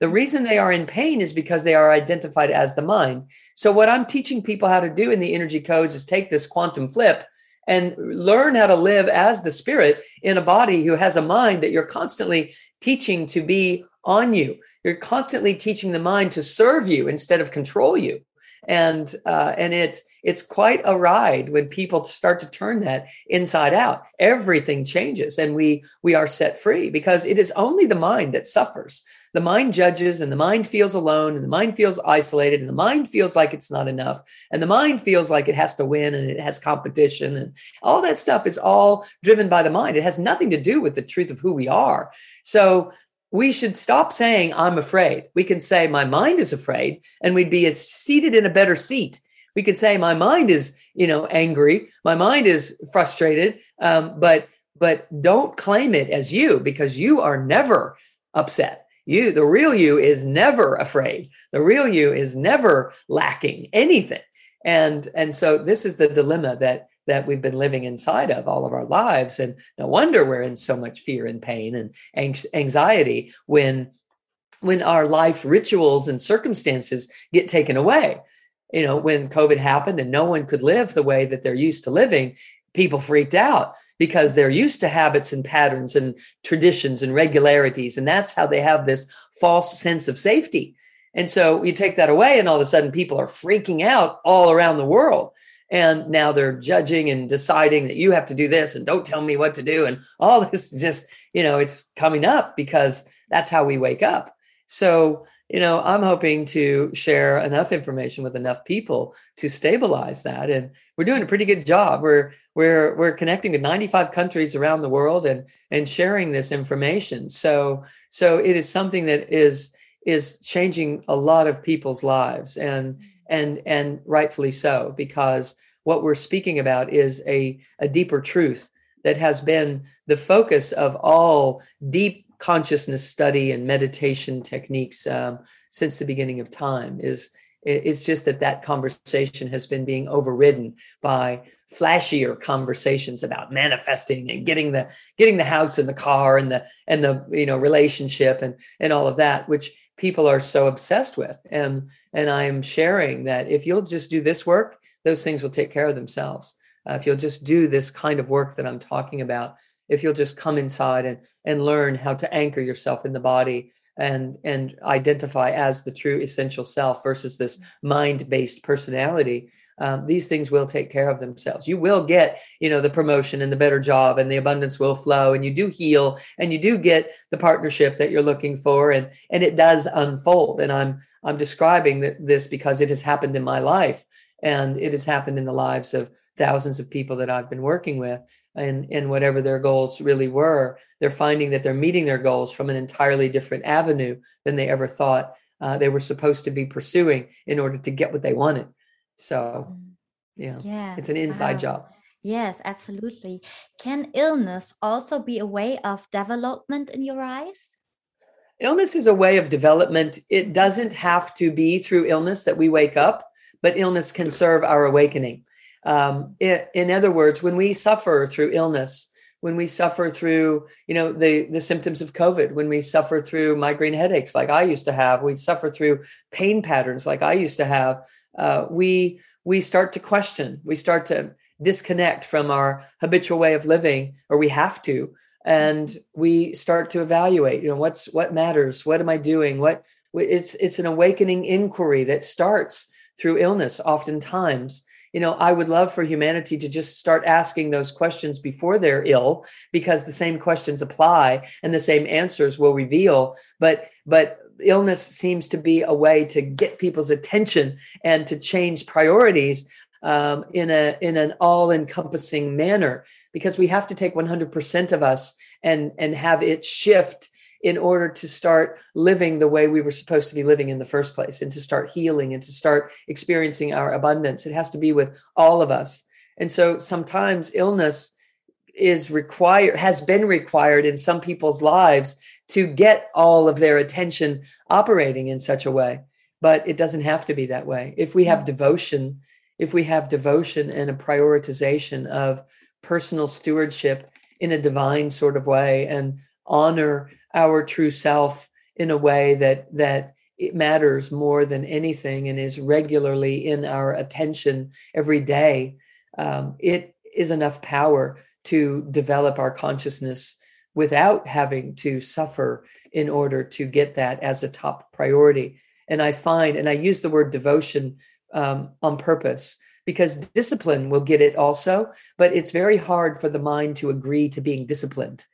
The reason they are in pain is because they are identified as the mind. So, what I'm teaching people how to do in the energy codes is take this quantum flip and learn how to live as the spirit in a body who has a mind that you're constantly teaching to be on you. You're constantly teaching the mind to serve you instead of control you. And uh, and it's it's quite a ride when people start to turn that inside out. Everything changes, and we we are set free because it is only the mind that suffers. The mind judges, and the mind feels alone, and the mind feels isolated, and the mind feels like it's not enough, and the mind feels like it has to win, and it has competition, and all that stuff is all driven by the mind. It has nothing to do with the truth of who we are. So we should stop saying i'm afraid. We can say my mind is afraid and we'd be seated in a better seat. We could say my mind is you know angry. My mind is frustrated um, but but don't claim it as you because you are never upset. You the real you is never afraid. The real you is never lacking anything and and so this is the dilemma that that we've been living inside of all of our lives. And no wonder we're in so much fear and pain and anxiety when when our life rituals and circumstances get taken away. You know, when COVID happened and no one could live the way that they're used to living, people freaked out because they're used to habits and patterns and traditions and regularities. And that's how they have this false sense of safety. And so you take that away, and all of a sudden people are freaking out all around the world. And now they're judging and deciding that you have to do this and don't tell me what to do. And all this just you know it's coming up because that's how we wake up. So you know i'm hoping to share enough information with enough people to stabilize that. And we're doing a pretty good job. We're we're we're connecting with 95 countries around the world and and sharing this information. So so it is something that is is changing a lot of people's lives and and and rightfully so because what we're speaking about is a, a deeper truth that has been the focus of all deep consciousness study and meditation techniques um, since the beginning of time is it's just that that conversation has been being overridden by flashier conversations about manifesting and getting the getting the house and the car and the and the you know relationship and and all of that which people are so obsessed with. And and i'm sharing that if you'll just do this work those things will take care of themselves. Uh, if you'll just do this kind of work that i'm talking about if you'll just come inside and and learn how to anchor yourself in the body and and identify as the true essential self versus this mind based personality um, these things will take care of themselves. You will get, you know, the promotion and the better job and the abundance will flow and you do heal and you do get the partnership that you're looking for and and it does unfold. And I'm I'm describing this because it has happened in my life and it has happened in the lives of thousands of people that I've been working with and and whatever their goals really were they're finding that they're meeting their goals from an entirely different avenue than they ever thought uh, they were supposed to be pursuing in order to get what they wanted so, mm. yeah, yeah, it's an inside wow. job. Yes, absolutely. Can illness also be a way of development in your eyes? Illness is a way of development. It doesn't have to be through illness that we wake up, but illness can serve our awakening. Um, in other words, when we suffer through illness, when we suffer through you know the the symptoms of covid when we suffer through migraine headaches like i used to have we suffer through pain patterns like i used to have uh, we we start to question we start to disconnect from our habitual way of living or we have to and we start to evaluate you know what's what matters what am i doing what it's it's an awakening inquiry that starts through illness oftentimes you know i would love for humanity to just start asking those questions before they're ill because the same questions apply and the same answers will reveal. But but illness seems to be a way to get people's attention and to change priorities um, in a in an all encompassing manner because we have to take 100% of us and and have it shift in order to start living the way we were supposed to be living in the first place and to start healing and to start experiencing our abundance. It has to be with all of us. And so sometimes illness is required has been required in some people's lives to get all of their attention operating in such a way but it doesn't have to be that way. If we have devotion if we have devotion and a prioritization of personal stewardship in a divine sort of way and honor our true self in a way that that it matters more than anything and is regularly in our attention every day, um, it is enough power to develop our consciousness without having to suffer in order to get that as a top priority. And I find, and I use the word devotion um, on purpose because discipline will get it also, but it's very hard for the mind to agree to being disciplined.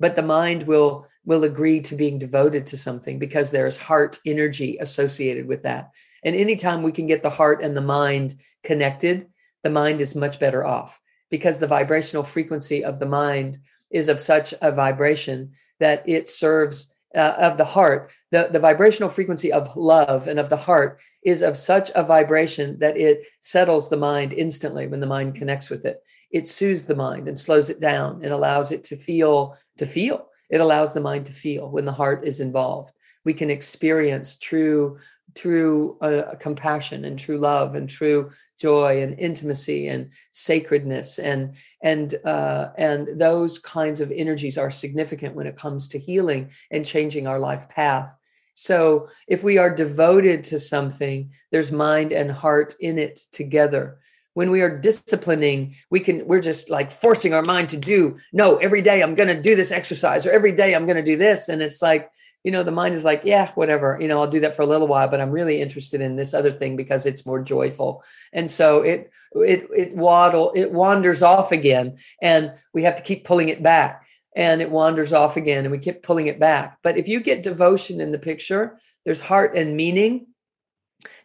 But the mind will will agree to being devoted to something because there's heart energy associated with that. And anytime we can get the heart and the mind connected, the mind is much better off because the vibrational frequency of the mind is of such a vibration that it serves uh, of the heart the, the vibrational frequency of love and of the heart is of such a vibration that it settles the mind instantly when the mind connects with it it soothes the mind and slows it down. And allows it to feel to feel. It allows the mind to feel when the heart is involved. We can experience true true uh, compassion and true love and true joy and intimacy and sacredness and and uh, and those kinds of energies are significant when it comes to healing and changing our life path. So if we are devoted to something there's mind and heart in it together when we are disciplining we can we're just like forcing our mind to do no every day i'm going to do this exercise or every day i'm going to do this and it's like you know the mind is like yeah whatever you know i'll do that for a little while but i'm really interested in this other thing because it's more joyful. And so it it it waddle it wanders off again and we have to keep pulling it back and it wanders off again and we keep pulling it back. But if you get devotion in the picture there's heart and meaning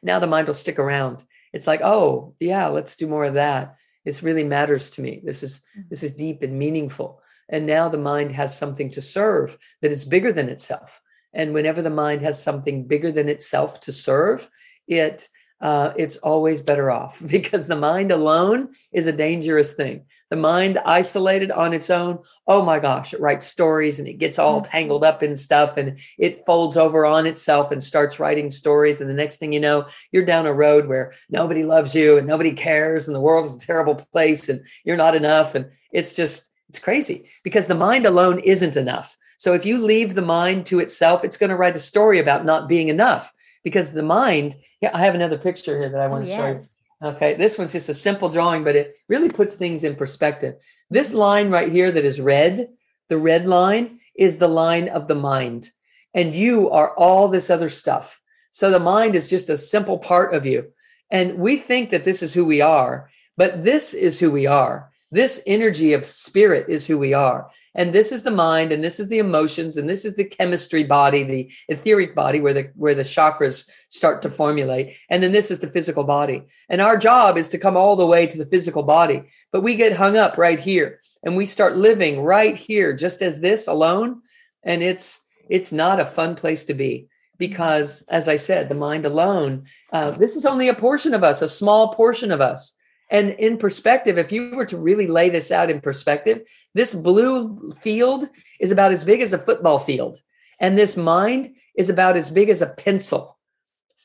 now the mind will stick around it's like oh yeah let's do more of that. This really matters to me. This is mm-hmm. this is deep and meaningful. And now the mind has something to serve that is bigger than itself. And whenever the mind has something bigger than itself to serve, it uh, it's always better off because the mind alone is a dangerous thing. The mind isolated on its own, oh my gosh, it writes stories and it gets all mm-hmm. tangled up in stuff and it folds over on itself and starts writing stories. And the next thing you know, you're down a road where nobody loves you and nobody cares and the world is a terrible place and you're not enough. And it's just, it's crazy because the mind alone isn't enough. So if you leave the mind to itself, it's going to write a story about not being enough because the mind, yeah, I have another picture here that I want oh, to yes. show you. Okay, this one's just a simple drawing, but it really puts things in perspective. This mm-hmm. line right here that is red, the red line is the line of the mind, and you are all this other stuff. So the mind is just a simple part of you. And we think that this is who we are, but this is who we are. This energy of spirit is who we are. And this is the mind, and this is the emotions, and this is the chemistry body, the etheric body where the where the chakras start to formulate. And then this is the physical body. And our job is to come all the way to the physical body. But we get hung up right here and we start living right here, just as this alone. And it's it's not a fun place to be because as i said the mind alone uh, this is only a portion of us a small portion of us and in perspective, if you were to really lay this out in perspective, this blue field is about as big as a football field. And this mind is about as big as a pencil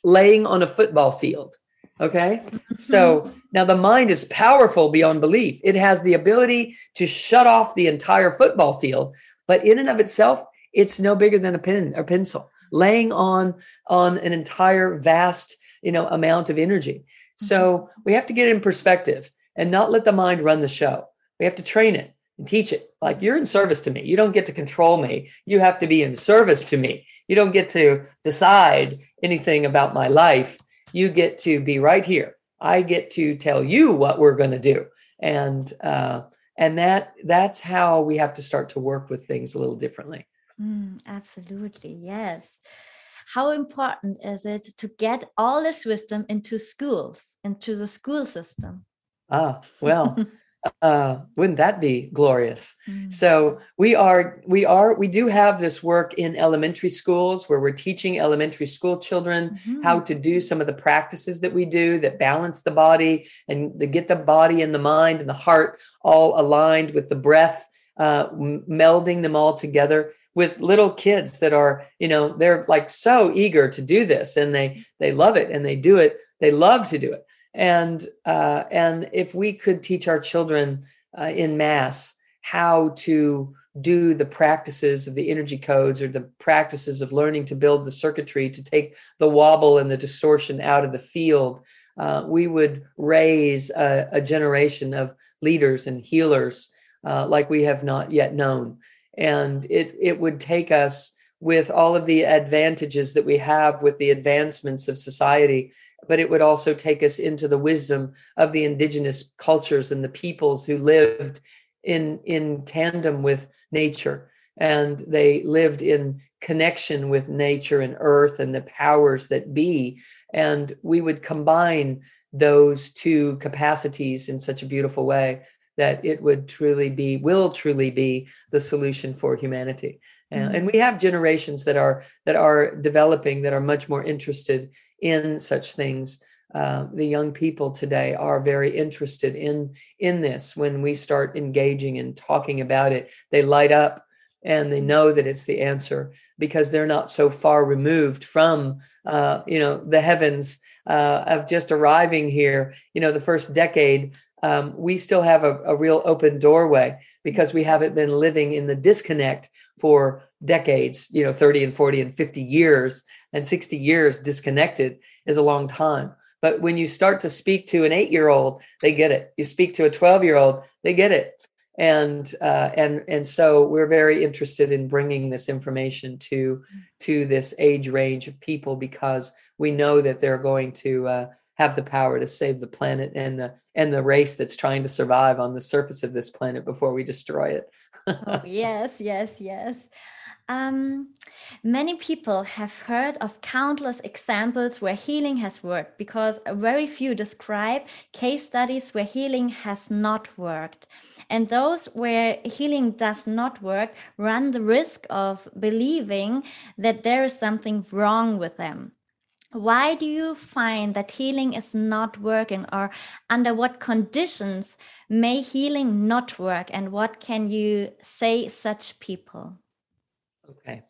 laying on a football field. Okay. Mm-hmm. So now the mind is powerful beyond belief. It has the ability to shut off the entire football field, but in and of itself, it's no bigger than a pen or pencil laying on on an entire vast you know amount of energy so mm-hmm. we have to get in perspective and not let the mind run the show. We have to train it and teach it. Like you're in service to me. You don't get to control me. You have to be in service to me. You don't get to decide anything about my life. You get to be right here. I get to tell you what we're going to do. And uh, and that that's how we have to start to work with things a little differently. Mm, absolutely, yes how important is it to get all this wisdom into schools, into the school system? Ah, well, uh, wouldn't that be glorious? Mm. So we are, we are, we do have this work in elementary schools where we're teaching elementary school children mm-hmm. how to do some of the practices that we do that balance the body and to get the body and the mind and the heart all aligned with the breath, uh, melding them all together with little kids that are you know they're like so eager to do this and they they love it and they do it they love to do it and uh, and if we could teach our children uh, in mass how to do the practices of the energy codes or the practices of learning to build the circuitry to take the wobble and the distortion out of the field, uh, we would raise a, a, generation of leaders and healers uh, like we have not yet known. And it, it would take us with all of the advantages that we have with the advancements of society but it would also take us into the wisdom of the indigenous cultures and the peoples who lived in in tandem with nature. And they lived in connection with nature and earth and the powers that be. And we would combine those two capacities in such a beautiful way that it would truly be will truly be the solution for humanity. Mm-hmm. and we have generations that are that are developing that are much more interested in such things. Uh, the young people today are very interested in in this. When we start engaging and talking about it they light up and they know that it's the answer because they're not so far removed from uh, you know the heavens uh, of just arriving here you know the first decade um, we still have a, a real open doorway because we haven't been living in the disconnect for decades you know 30 and 40 and 50 years and 60 years disconnected is a long time but when you start to speak to an eight year old, they get it. You speak to a 12 year old, they get it. And uh, and and so we're very interested in bringing this information to to this age range of people because we know that they're going to uh, have the power to save the planet and the and the race that's trying to survive on the surface of this planet before we destroy it. oh, yes, yes, yes. Um, many people have heard of countless examples where healing has worked because very few describe case studies where healing has not worked. And those where healing does not work run the risk of believing that there is something wrong with them. Why do you find that healing is not working, or under what conditions may healing not work? And what can you say such people? Okay.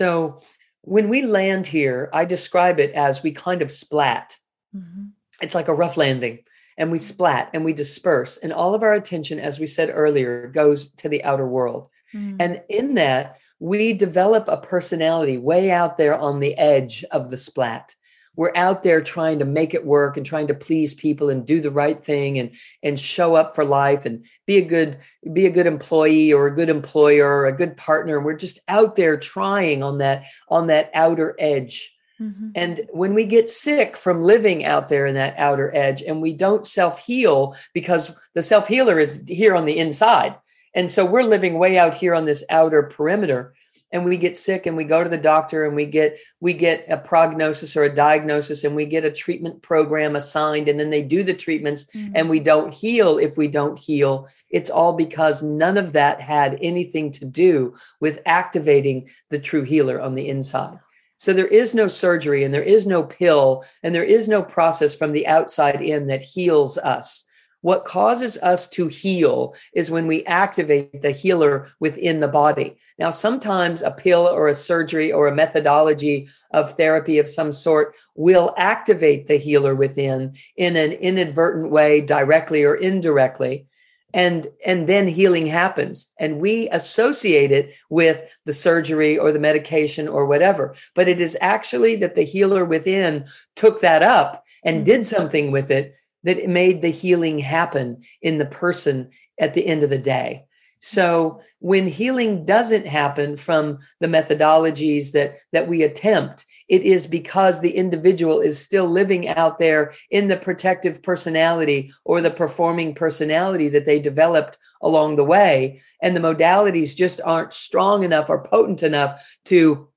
So when we land here, I describe it as we kind of splat. Mm-hmm. It's like a rough landing, and we splat and we disperse, and all of our attention, as we said earlier, goes to the outer world. Mm-hmm. And in that, we develop a personality way out there on the edge of the splat. We're out there trying to make it work and trying to please people and do the right thing and and show up for life and be a good be a good employee or a good employer or a good partner. And we're just out there trying on that on that outer edge. Mm-hmm. and when we get sick from living out there in that outer edge and we don't self heal because the self healer is here on the inside and so we're living way out here on this outer perimeter and we get sick and we go to the doctor and we get we get a prognosis or a diagnosis and we get a treatment program assigned and then they do the treatments mm-hmm. and we don't heal. If we don't heal it's all because none of that had anything to do with activating the true healer on the inside. So there is no surgery and there is no pill and there is no process from the outside in that heals us what causes us to heal is when we activate the healer within the body. Now, sometimes a pill or a surgery or a methodology of therapy of some sort will activate the healer within in an inadvertent way, directly or indirectly. And, and then healing happens and we associate it with the surgery or the medication or whatever but it is actually that the healer within took that up and mm-hmm. did something with it that made the healing happen in the person at the end of the day. So when healing doesn't happen from the methodologies that that we attempt, it is because the individual is still living out there in the protective personality or the performing personality that they developed along the way and the modalities just aren't strong enough or potent enough to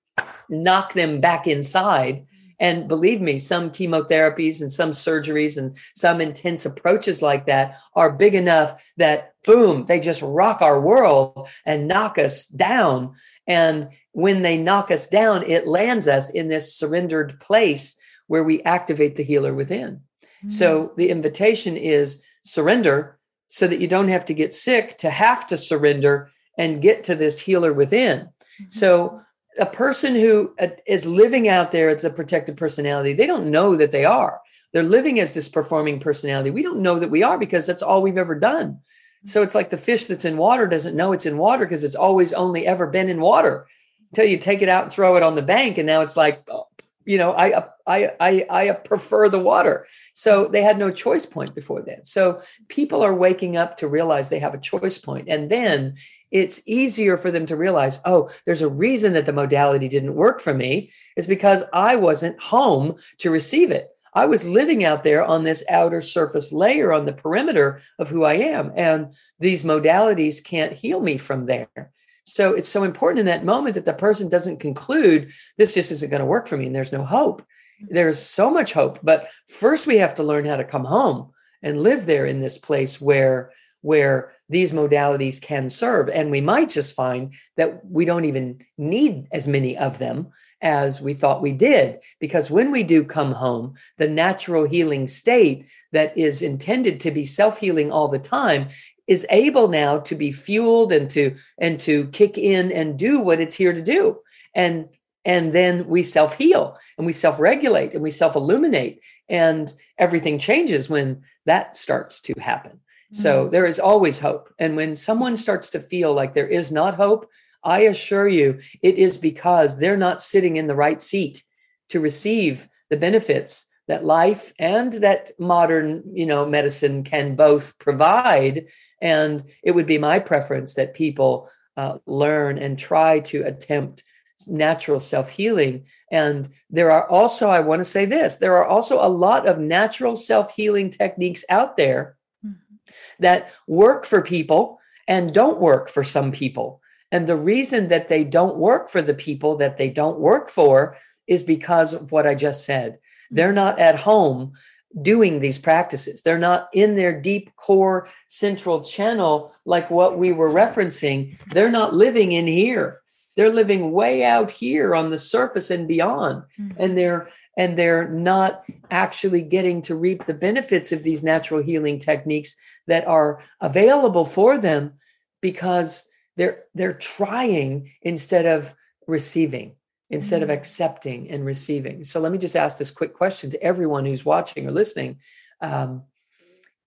knock them back inside and believe me, some chemotherapies and some surgeries and some intense approaches like that are big enough that boom, they just rock our world and knock us down. And when they knock us down, it lands us in this surrendered place where we activate the healer within. Mm-hmm. So the invitation is surrender so that you don't have to get sick to have to surrender and get to this healer within. Mm-hmm. So a person who uh, living out there as a protected personality, they don't know that they are. They're living as this performing personality. We don't know that we are because that's all we've ever done. So it's like the fish that's in water doesn't know it's in water because it's always only ever been in water until you take it out and throw it on the bank. And now it's like, oh, you know, I, I, I, I prefer the water. So they had no choice point before that. So people are waking up to realize they have a choice point. And then it's easier for them to realize, oh, there's a reason that the modality didn't work for me. It's because I wasn't home to receive it. I was living out there on this outer surface layer on the perimeter of who I am. And these modalities can't heal me from there. So it's so important in that moment that the person doesn't conclude this just isn't going to work for me and there's no hope. There's so much hope. But first we have to learn how to come home and live there in this place where where these modalities can serve. And we might just find that we don't even need as many of them as we thought we did. Because when we do come home, the natural healing state that is intended to be self healing all the time is able now to be fueled and to and to kick in and do what it's here to do and and then we self heal and we self regulate and we self illuminate and everything changes when that starts to happen mm-hmm. so there is always hope and when someone starts to feel like there is not hope I assure you, it is because they're not sitting in the right seat to receive the benefits that life and that modern, you know, medicine can both provide. And it would be my preference that people uh, learn and try to attempt natural self healing. And there are also, I want to say this, there are also a lot of natural self healing techniques out there mm-hmm. that work for people and don't work for some people. And the reason that they don't work for the people that they don't work for is because of what I just said. They're not at home doing these practices. They're not in their deep core central channel like what we were referencing. They're not living in here. They're living way out here on the surface and beyond. Mm-hmm. And they're and they're not actually getting to reap the benefits of these natural healing techniques that are available for them because they're they're trying instead of receiving instead of mm. accepting and receiving so let me just ask this quick question to everyone who's watching or listening um,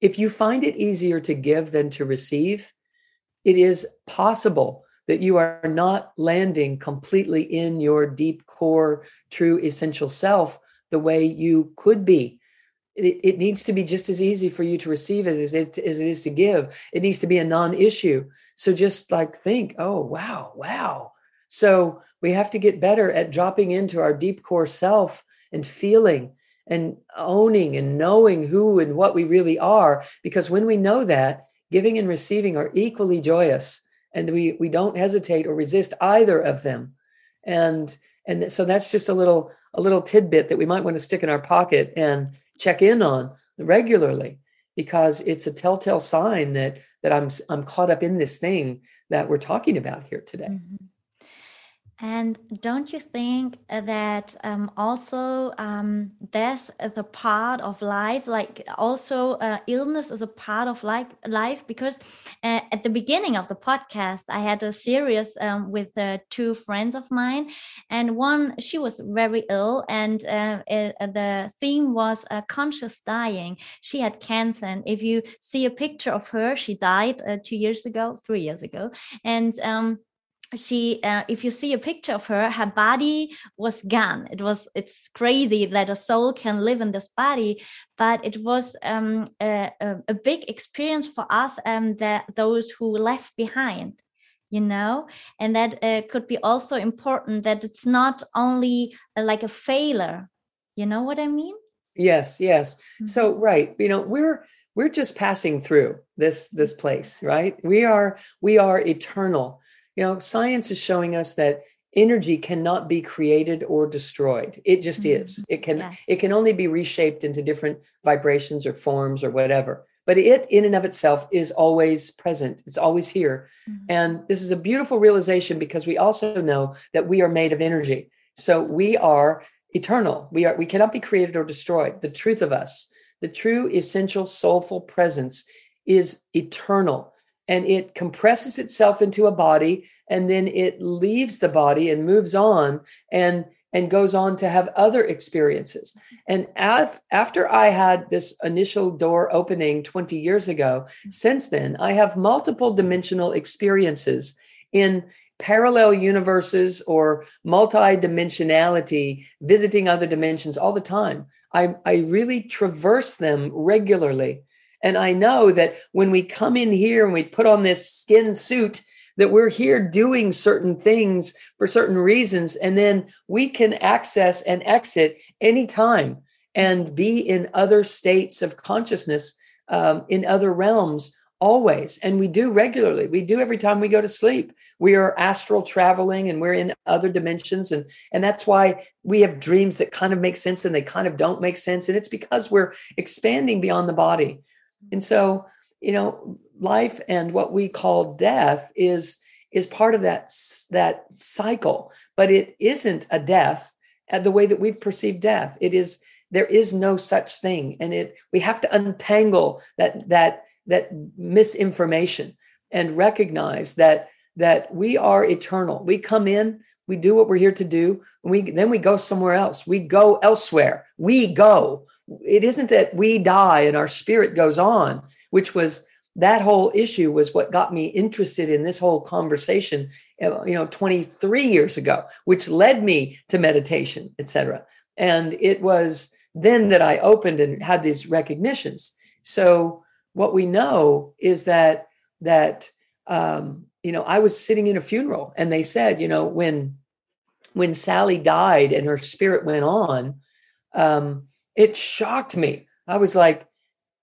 if you find it easier to give than to receive it is possible that you are not landing completely in your deep core true essential self the way you could be it, it, needs to be just as easy for you to receive it as it as it is to give. It needs to be a non-issue. So just like think, oh wow, wow. So we have to get better at dropping into our deep core self and feeling and owning and knowing who and what we really are. Because when we know that, giving and receiving are equally joyous, and we we don't hesitate or resist either of them. And and so that's just a little a little tidbit that we might want to stick in our pocket and check in on regularly because it's a telltale sign that that I'm I'm caught up in this thing that we're talking about here today. Mm-hmm. And don't you think that um, also um, death is a part of life? Like also uh, illness is a part of life. Life because uh, at the beginning of the podcast, I had a series um, with uh, two friends of mine, and one she was very ill, and uh, it, uh, the theme was uh, conscious dying. She had cancer, and if you see a picture of her, she died two years ago, three years ago, and um, she uh, if you see a picture of her her body was gone. It was it's crazy that a soul can live in this body but it was um, a, a, big experience for us and that those who left behind you know? And that uh, could be also important that it's not only uh, like a failure. You know what i mean? Yes yes. Mm-hmm. so right you know we're we're just passing through this this place right? We are we are eternal you know, science is showing us that energy cannot be created or destroyed. It just mm-hmm. is. It can yes. it can only be reshaped into different vibrations or forms or whatever. But it in and of itself is always present. It's always here. Mm-hmm. And this is a beautiful realization because we also know that we are made of energy. So we are eternal. We are we cannot be created or destroyed. The truth of us, the true essential soulful presence is eternal and it compresses itself into a body and then it leaves the body and moves on and and goes on to have other experiences. And af- after I had this initial door opening 20 years ago, since then, I have multiple dimensional experiences in parallel universes or multi-dimensionality visiting other dimensions all the time I, I really traverse them regularly and i know that when we come in here and we put on this skin suit that we're here doing certain things for certain reasons and then we can access and exit anytime and be in other states of consciousness um, in other realms always. And we do regularly. We do every time we go to sleep. We are astral traveling and we're in other dimensions and and that's why we have dreams that kind of make sense and they kind of don't make sense. And it's because we're expanding beyond the body and so you know life and what we call death is is part of that that cycle but it isn't a death at the way that we've perceived death it is there is no such thing and it we have to untangle that that that misinformation and recognize that that we are eternal. We come in, we do what we're here to do, we then we go somewhere else. We go elsewhere. We go. It isn't that we die and our spirit goes on, which was that whole issue was what got me interested in this whole conversation uh, you know 23 years ago which led me to meditation etc and it was then that i opened and had these recognitions. So what we know is that that um, you know i was sitting in a funeral and they said you know when when sally died and her spirit went on um, it shocked me. I was like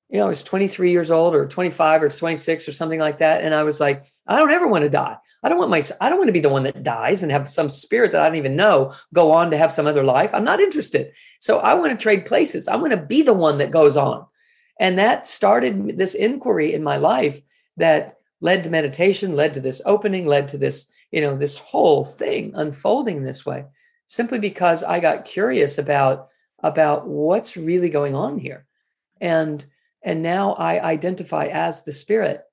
you know i was 23 years old or 25 or 26 or something like that and i was like i don't ever want to die. I don't want my i don't want to be the one that dies and have some spirit that i don't even know go on to have some other life. I'm not interested. So i want to trade places. I want to be the one that goes on. And that started this inquiry in my life that led to meditation, led to this opening, led to this, you know, this whole thing unfolding this way, simply because I got curious about about what's really going on here. And and now I identify as the spirit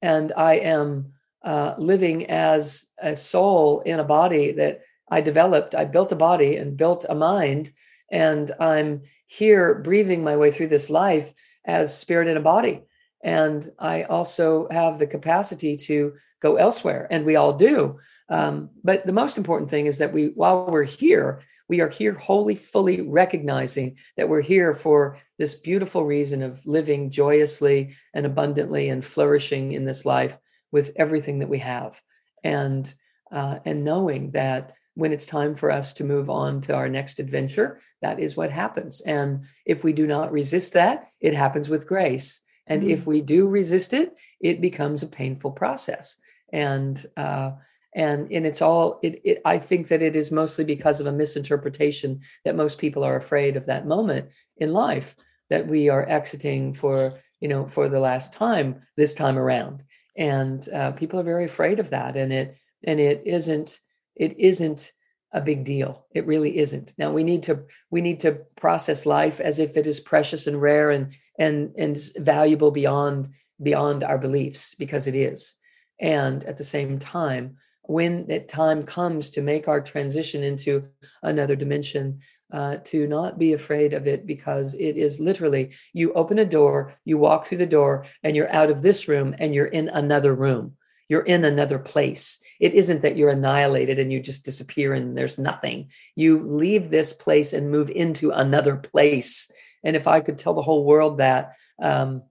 and I am uh, living as a soul in a body that I developed. I built a body and built a mind, and I'm here breathing my way through this life as spirit in a body. And I also have the capacity to go elsewhere, and we all do. Um, but the most important thing is that we, while we're here, we are here wholly, fully recognizing that we're here for this beautiful reason of living joyously and abundantly and flourishing in this life with everything that we have, and uh, and knowing that when it's time for us to move on to our next adventure, that is what happens. And if we do not resist that, it happens with grace. And mm-hmm. if we do resist it, it becomes a painful process. And uh, and and it's all it, it i think that it is mostly because of a misinterpretation that most people are afraid of that moment in life that we are exiting for you know for the last time this time around. And uh, people are very afraid of that and it and it isn't it isn't a big deal. It really isn't. Now we need to we need to process life as if it is precious and rare and and and valuable beyond beyond our beliefs because it is. And at the same time when that time comes to make our transition into another dimension uh, to not be afraid of it because it is literally you open a door you walk through the door and you're out of this room and you're in another room you're in another place. It isn't that you're annihilated and you just disappear and there's nothing. You leave this place and move into another place. And if I could tell the whole world that, um,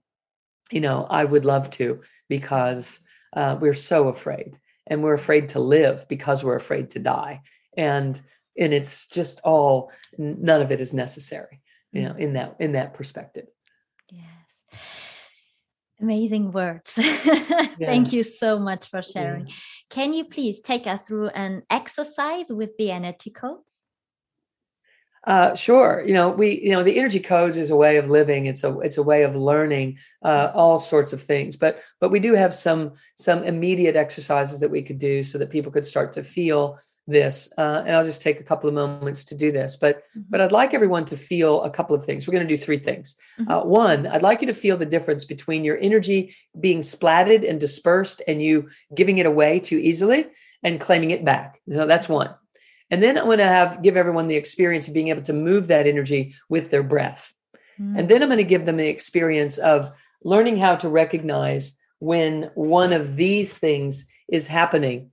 you know, I would love to because uh, we're so afraid and we're afraid to live because we're afraid to die. And and it's just all none of it is necessary, you know, in that in that perspective Yes. amazing words yes. thank you so much for sharing yeah. can you please take us through an exercise with the energy codes uh, sure. You know, we, you know, the energy codes is a way of living. It's a, it's a way of learning uh, all sorts of things. But, but we do have some, some immediate exercises that we could do so that people could start to feel this uh, and i'll just take a couple of moments to do this but mm-hmm. but i'd like everyone to feel a couple of things we're going to do three things mm-hmm. uh, one i'd like you to feel the difference between your energy being splatted and dispersed and you giving it away too easily and claiming it back so that's one And then I'm going to have give everyone the experience of being able to move that energy with their breath. Mm. And then I'm going to give them the experience of learning how to recognize when one of these things is happening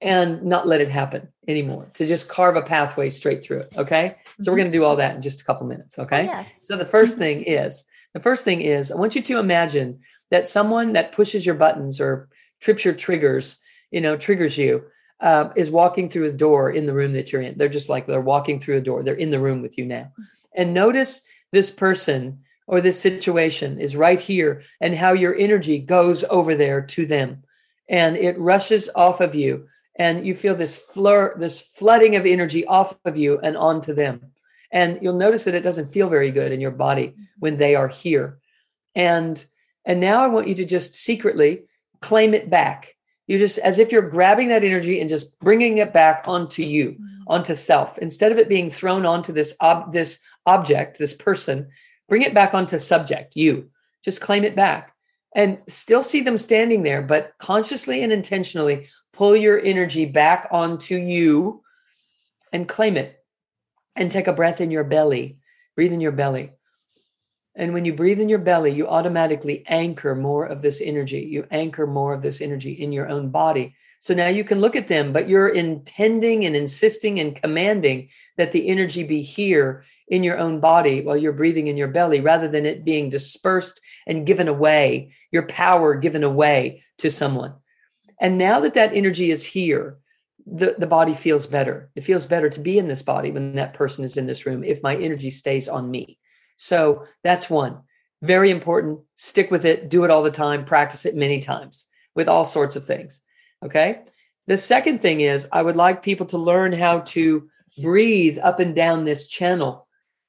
and not let it happen anymore to just carve a pathway straight through it okay so we're mm-hmm. going to do all that in just a couple minutes okay so the first mm-hmm. thing is the first thing is i want you to imagine that someone that pushes your buttons or trips your triggers you know triggers you uh, is walking through a door in the room that you're in. They're just like they're walking through a door. They're in the room with you now. And notice this person or this situation is right here and how your energy goes over there to them. And it rushes off of you and you feel this flur this flooding of energy off of you and onto them. And you'll notice that it doesn't feel very good in your body when they are here. And and now i want you to just secretly claim it back you just as if you're grabbing that energy and just bringing it back onto you mm-hmm. onto self instead of it being thrown onto this ob- this object this person bring it back onto subject, you. Just claim it back and still see them standing there, but consciously and intentionally pull your energy back onto you and claim it. And take a breath in your belly. Breathe in your belly. And when you breathe in your belly, you automatically anchor more of this energy. You anchor more of this energy in your own body. So now you can look at them, but you're intending and insisting and commanding that the energy be here in your own body while you're breathing in your belly rather than it being dispersed and given away, your power given away to someone. And now that that energy is here, the, the body feels better. It feels better to be in this body when that person is in this room if my energy stays on me. So that's one. Very important. Stick with it. Do it all the time. Practice it many times with all sorts of things. Okay. The second thing is, I would like people to learn how to breathe up and down this channel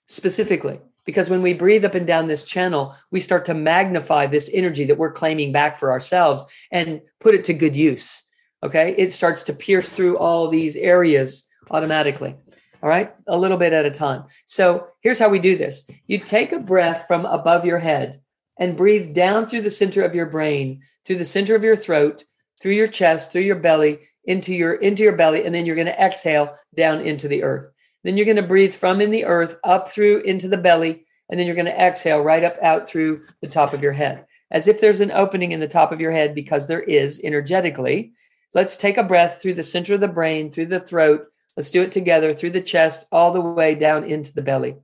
specifically. Because when we breathe up and down this channel, we start to magnify this energy that we're claiming back for ourselves and put it to good use. Okay. It starts to pierce through all these areas automatically. All right, a little bit at a time. So here's how we do this you take a breath from above your head and breathe down through the center of your brain, through the center of your throat, through your chest, through your belly, into your into your belly, and then you're going to exhale down into the earth. Then you're going to breathe from in the earth up through into the belly, and then you're going to exhale right up out through the top of your head, as if there's an opening in the top of your head because there is energetically. Let's take a breath through the center of the brain, through the throat, Let's do it together through the chest, all the way down into the belly.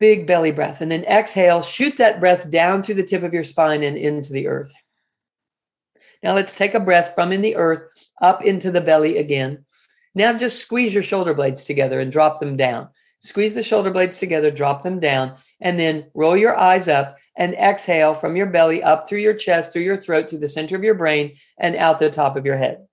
Big belly breath. And then exhale, shoot that breath down through the tip of your spine and into the earth. Now let's take a breath from in the earth up into the belly again. Now just squeeze your shoulder blades together and drop them down. Squeeze the shoulder blades together, drop them down, and then roll your eyes up and exhale from your belly up through your chest, through your throat, through the center of your brain, and out the top of your head.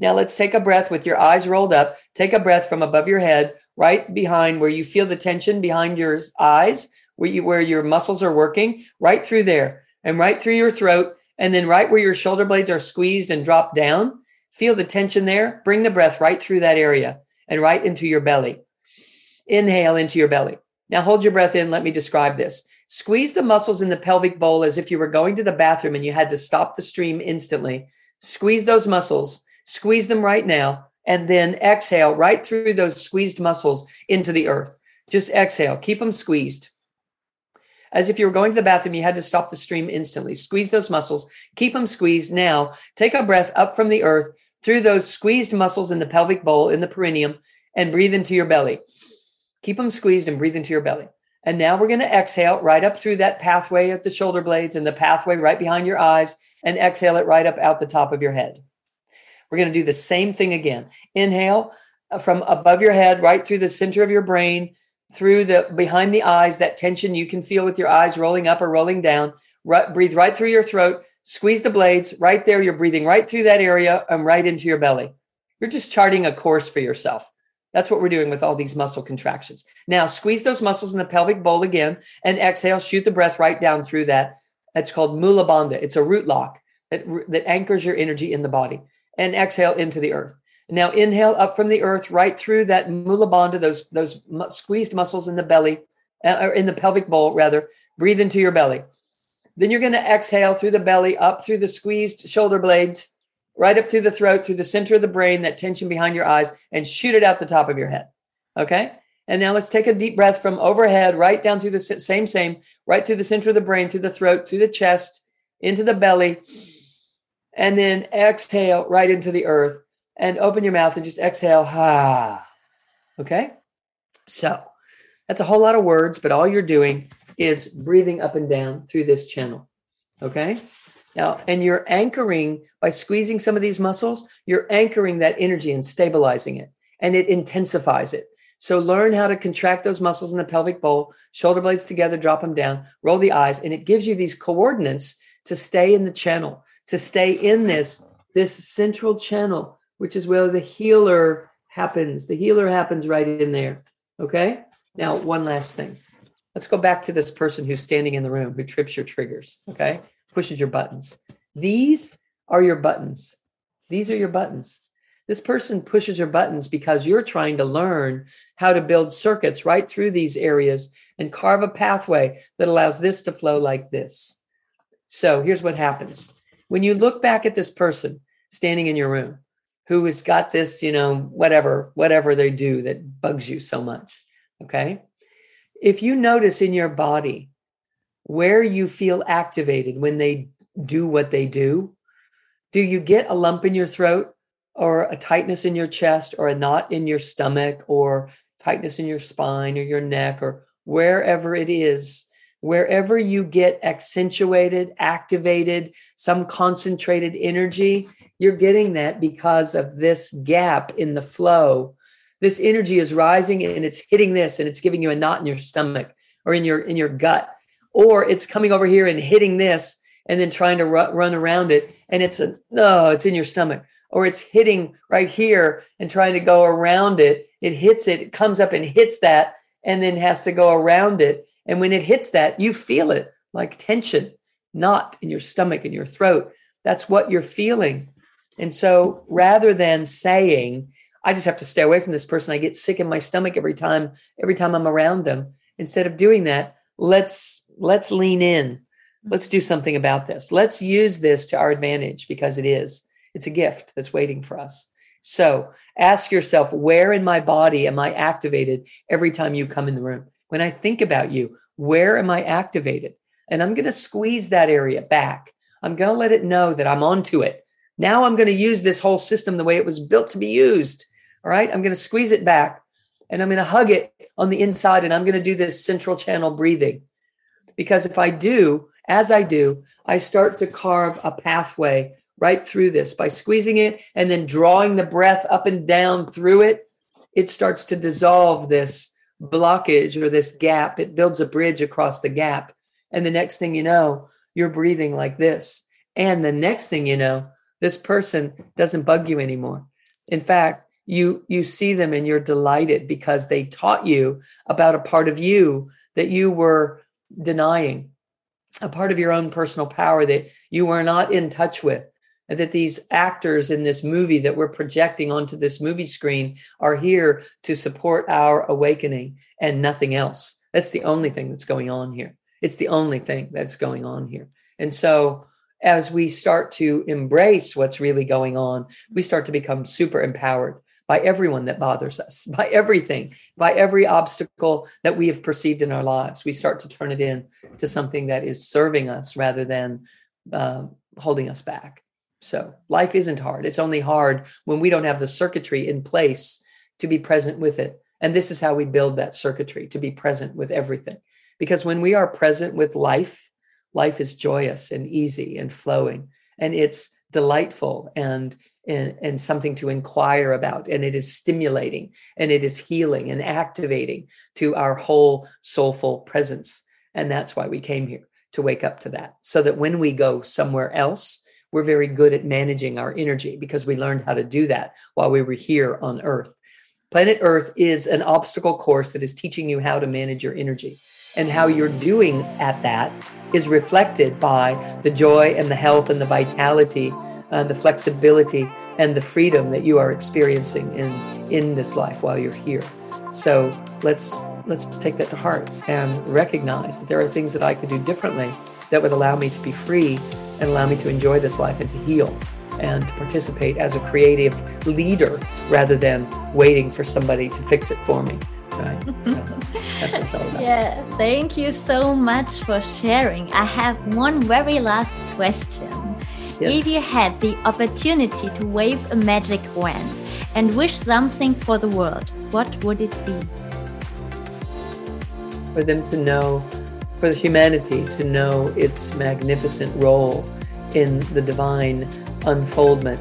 Now let's take a breath with your eyes rolled up. Take a breath from above your head, right behind where you feel the tension behind your eyes, where you where your muscles are working, right through there and right through your throat, and then right where your shoulder blades are squeezed and drop down. Feel the tension there. Bring the breath right through that area and right into your belly. Inhale into your belly. Now hold your breath in. Let me describe this. Squeeze the muscles in the pelvic bowl as if you were going to the bathroom and you had to stop the stream instantly. Squeeze those muscles Squeeze them right now and then exhale right through those squeezed muscles into the earth. Just exhale, keep them squeezed. As if you were going to the bathroom, you had to stop the stream instantly. Squeeze those muscles, keep them squeezed. Now, take a breath up from the earth through those squeezed muscles in the pelvic bowl, in the perineum, and breathe into your belly. Keep them squeezed and breathe into your belly. And now we're going to exhale right up through that pathway at the shoulder blades and the pathway right behind your eyes, and exhale it right up out the top of your head. We're going to do the same thing again. Inhale uh, from above your head, right through the center of your brain, through the behind the eyes, that tension you can feel with your eyes rolling up or rolling down. Right, breathe right through your throat, squeeze the blades right there. You're breathing right through that area and right into your belly. You're just charting a course for yourself. That's what we're doing with all these muscle contractions. Now, squeeze those muscles in the pelvic bowl again and exhale, shoot the breath right down through that. That's called Mula Bandha. It's a root lock that, that anchors your energy in the body and exhale into the earth. Now inhale up from the earth, right through that mula bandha, those those squeezed muscles in the belly, uh, or in the pelvic bowl rather. Breathe into your belly. Then you're going to exhale through the belly, up through the squeezed shoulder blades, right up through the throat, through the center of the brain, that tension behind your eyes, and shoot it out the top of your head. Okay. And now let's take a deep breath from overhead, right down through the same, same, right through the center of the brain, through the throat, through the chest, into the belly. And then exhale right into the earth and open your mouth and just exhale. Ha. Okay. So that's a whole lot of words, but all you're doing is breathing up and down through this channel. Okay. Now, and you're anchoring by squeezing some of these muscles, you're anchoring that energy and stabilizing it, and it intensifies it. So learn how to contract those muscles in the pelvic bowl, shoulder blades together, drop them down, roll the eyes, and it gives you these coordinates to stay in the channel, to stay in this this central channel, which is where the healer happens. The healer happens right in there. Okay? Now, one last thing. Let's go back to this person who's standing in the room who trips your triggers. Okay? pushes your buttons. These are your buttons. These are your buttons. This person pushes your buttons because you're trying to learn how to build circuits right through these areas and carve a pathway that allows this to flow like this. So here's what happens. When you look back at this person standing in your room who has got this, you know, whatever, whatever they do that bugs you so much, okay? If you notice in your body where you feel activated when they do what they do. Do you get a lump in your throat or a tightness in your chest or a knot in your stomach or tightness in your spine or your neck or wherever it is? Wherever you get accentuated, activated, some concentrated energy, you're getting that because of this gap in the flow. This energy is rising and it's hitting this and it's giving you a knot in your stomach or in your in your gut. Or it's coming over here and hitting this and then trying to ru- run around it and it's a no it's in your stomach. Or it's hitting right here and trying to go around it. It hits it it comes up and hits that and then has to go around it and when it hits that you feel it like tension knot in your stomach and your throat that's what you're feeling and so rather than saying i just have to stay away from this person i get sick in my stomach every time every time i'm around them instead of doing that let's let's lean in. Let's do something about this. Let's use this to our advantage because it is. It's a gift that's waiting for us. So ask yourself, where in my body am I activated every time you come in the room? When I think about you, where am I activated? And I'm going to squeeze that area back. I'm going to let it know that I'm onto it. Now I'm going to use this whole system the way it was built to be used. All right. I'm going to squeeze it back and I'm going to hug it on the inside and I'm going to do this central channel breathing. Because if I do, as I do, I start to carve a pathway right through this by squeezing it and then drawing the breath up and down through it. It starts to dissolve this blockage or this gap. It builds a bridge across the gap. And the next thing you know, you're breathing like this. And the next thing you know, this person doesn't bug you anymore. In fact, you you see them and you're delighted because they taught you about a part of you that you were denying a part of your own personal power that you were not in touch with that these actors in this movie that we're projecting onto this movie screen are here to support our awakening and nothing else that's the only thing that's going on here it's the only thing that's going on here and so as we start to embrace what's really going on we start to become super empowered by everyone that bothers us, by everything, by every obstacle that we have perceived in our lives. We start to turn it in to something that is serving us rather than uh, holding us back. So life isn't hard. It's only hard when we don't have the circuitry in place to be present with it. And this is how we build that circuitry to be present with everything. Because when we are present with life, life is joyous and easy and flowing, and it's delightful and and, and something to inquire about. And it is stimulating and it is healing and activating to our whole soulful presence. And that's why we came here to wake up to that. So that when we go somewhere else, we're very good at managing our energy because we learned how to do that while we were here on Earth. Planet Earth is an obstacle course that is teaching you how to manage your energy. And how you're doing at that is reflected by the joy and the health and the vitality uh, the flexibility and the freedom that you are experiencing in in this life while you're here. So let's let's take that to heart and recognize that there are things that I could do differently that would allow me to be free and allow me to enjoy this life and to heal and to participate as a creative leader rather than waiting for somebody to fix it for me. Right. So that's what it's all about. Yeah. Thank you so much for sharing. I have one very last question. Yes. If you had the opportunity to wave a magic wand and wish something for the world, what would it be? For them to know, for humanity to know its magnificent role in the divine unfoldment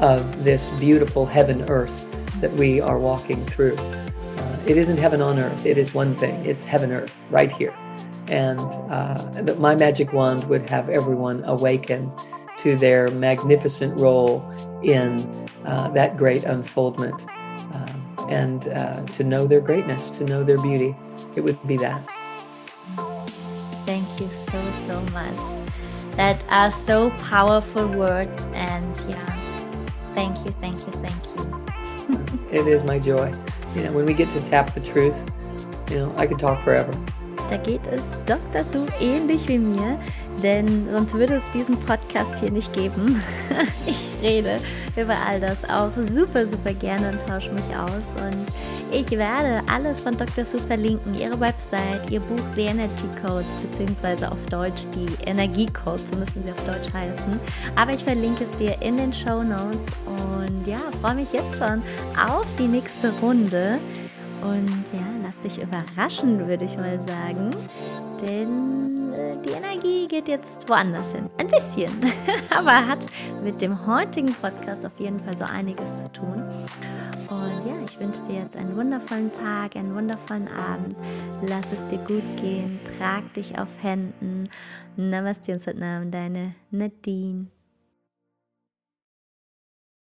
of this beautiful heaven earth that we are walking through. Uh, it isn't heaven on earth, it is one thing, it's heaven earth right here. And uh, my magic wand would have everyone awaken to their magnificent role in uh, that great unfoldment uh, and uh, to know their greatness, to know their beauty. It would be that. Thank you so, so much. That are so powerful words. And yeah, thank you, thank you, thank you. it is my joy. You know, when we get to tap the truth, you know, I could talk forever. Da geht es Dr. Sue ähnlich wie mir, denn sonst würde es diesen Podcast hier nicht geben. ich rede über all das auch super, super gerne und tausche mich aus. Und ich werde alles von Dr. Sue verlinken, ihre Website, ihr Buch The Energy Codes, beziehungsweise auf Deutsch die Energiecodes, so müssen sie auf Deutsch heißen. Aber ich verlinke es dir in den Show Notes und ja, freue mich jetzt schon auf die nächste Runde. Und ja, lass dich überraschen, würde ich mal sagen. Denn die Energie geht jetzt woanders hin. Ein bisschen. Aber hat mit dem heutigen Podcast auf jeden Fall so einiges zu tun. Und ja, ich wünsche dir jetzt einen wundervollen Tag, einen wundervollen Abend. Lass es dir gut gehen. Trag dich auf Händen. Namaste und Satnam, deine Nadine.